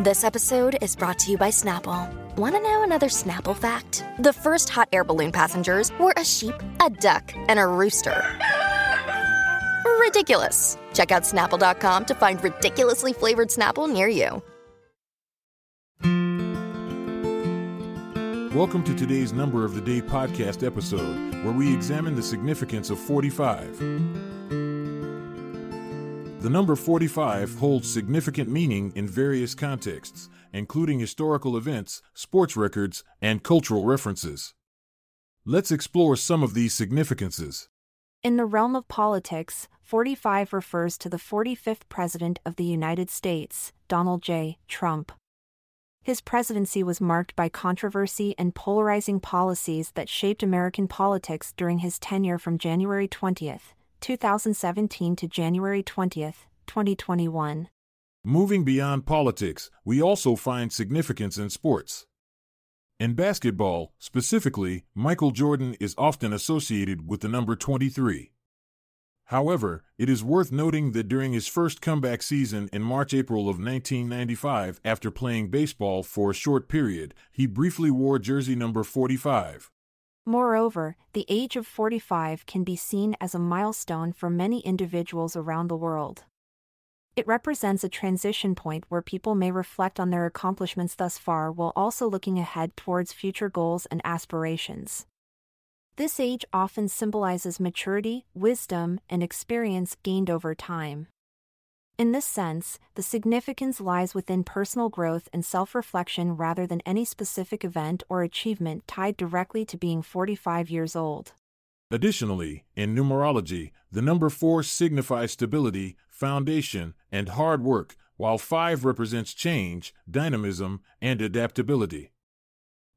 This episode is brought to you by Snapple. Want to know another Snapple fact? The first hot air balloon passengers were a sheep, a duck, and a rooster. Ridiculous. Check out snapple.com to find ridiculously flavored Snapple near you. Welcome to today's Number of the Day podcast episode, where we examine the significance of 45. The number 45 holds significant meaning in various contexts, including historical events, sports records, and cultural references. Let's explore some of these significances. In the realm of politics, 45 refers to the 45th President of the United States, Donald J. Trump. His presidency was marked by controversy and polarizing policies that shaped American politics during his tenure from January 20, 2017 to January 20, 2021. Moving beyond politics, we also find significance in sports. In basketball, specifically, Michael Jordan is often associated with the number 23. However, it is worth noting that during his first comeback season in March April of 1995, after playing baseball for a short period, he briefly wore jersey number 45. Moreover, the age of 45 can be seen as a milestone for many individuals around the world. It represents a transition point where people may reflect on their accomplishments thus far while also looking ahead towards future goals and aspirations. This age often symbolizes maturity, wisdom, and experience gained over time. In this sense, the significance lies within personal growth and self reflection rather than any specific event or achievement tied directly to being 45 years old. Additionally, in numerology, the number 4 signifies stability, foundation, and hard work, while 5 represents change, dynamism, and adaptability.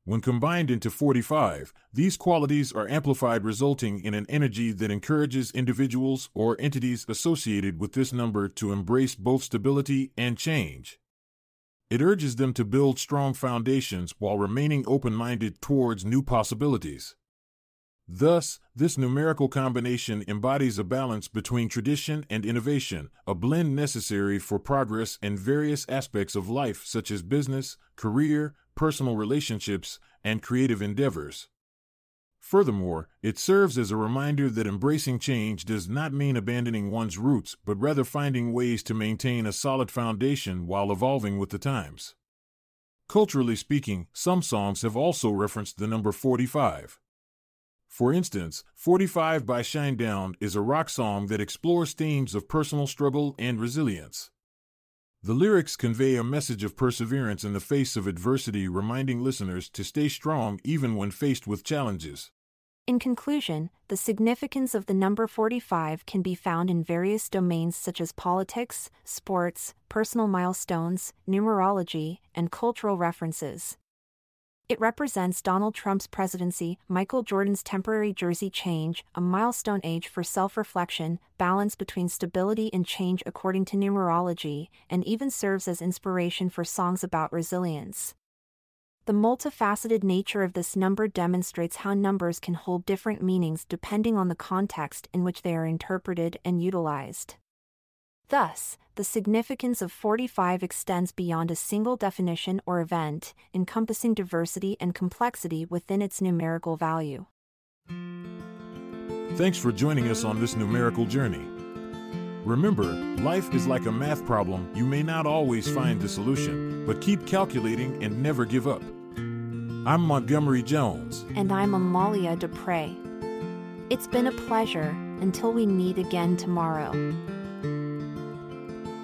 When combined into 45, these qualities are amplified, resulting in an energy that encourages individuals or entities associated with this number to embrace both stability and change. It urges them to build strong foundations while remaining open minded towards new possibilities. Thus, this numerical combination embodies a balance between tradition and innovation, a blend necessary for progress in various aspects of life such as business, career, personal relationships, and creative endeavors. Furthermore, it serves as a reminder that embracing change does not mean abandoning one's roots, but rather finding ways to maintain a solid foundation while evolving with the times. Culturally speaking, some songs have also referenced the number 45. For instance, 45 by Shinedown is a rock song that explores themes of personal struggle and resilience. The lyrics convey a message of perseverance in the face of adversity, reminding listeners to stay strong even when faced with challenges. In conclusion, the significance of the number 45 can be found in various domains such as politics, sports, personal milestones, numerology, and cultural references. It represents Donald Trump's presidency, Michael Jordan's temporary jersey change, a milestone age for self reflection, balance between stability and change according to numerology, and even serves as inspiration for songs about resilience. The multifaceted nature of this number demonstrates how numbers can hold different meanings depending on the context in which they are interpreted and utilized. Thus, the significance of 45 extends beyond a single definition or event, encompassing diversity and complexity within its numerical value. Thanks for joining us on this numerical journey. Remember, life is like a math problem. You may not always find the solution, but keep calculating and never give up. I'm Montgomery Jones. And I'm Amalia Dupre. It's been a pleasure until we meet again tomorrow.